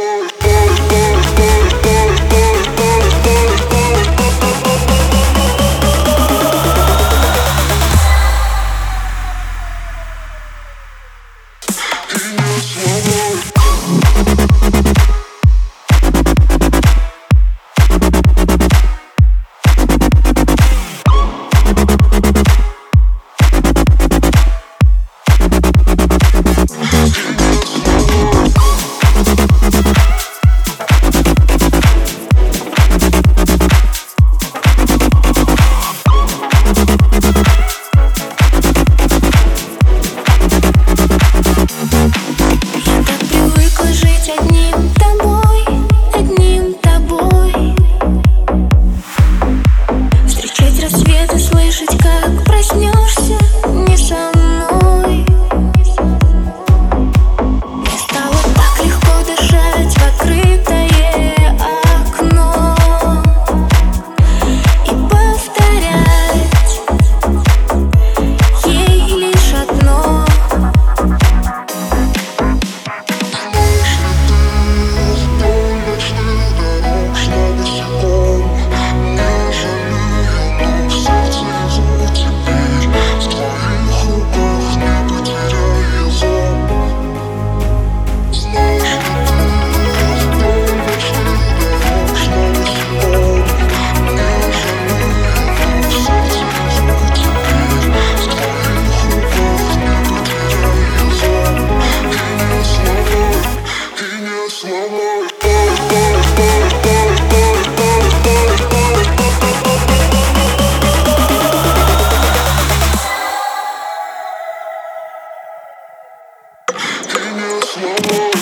Oh, oh. Slow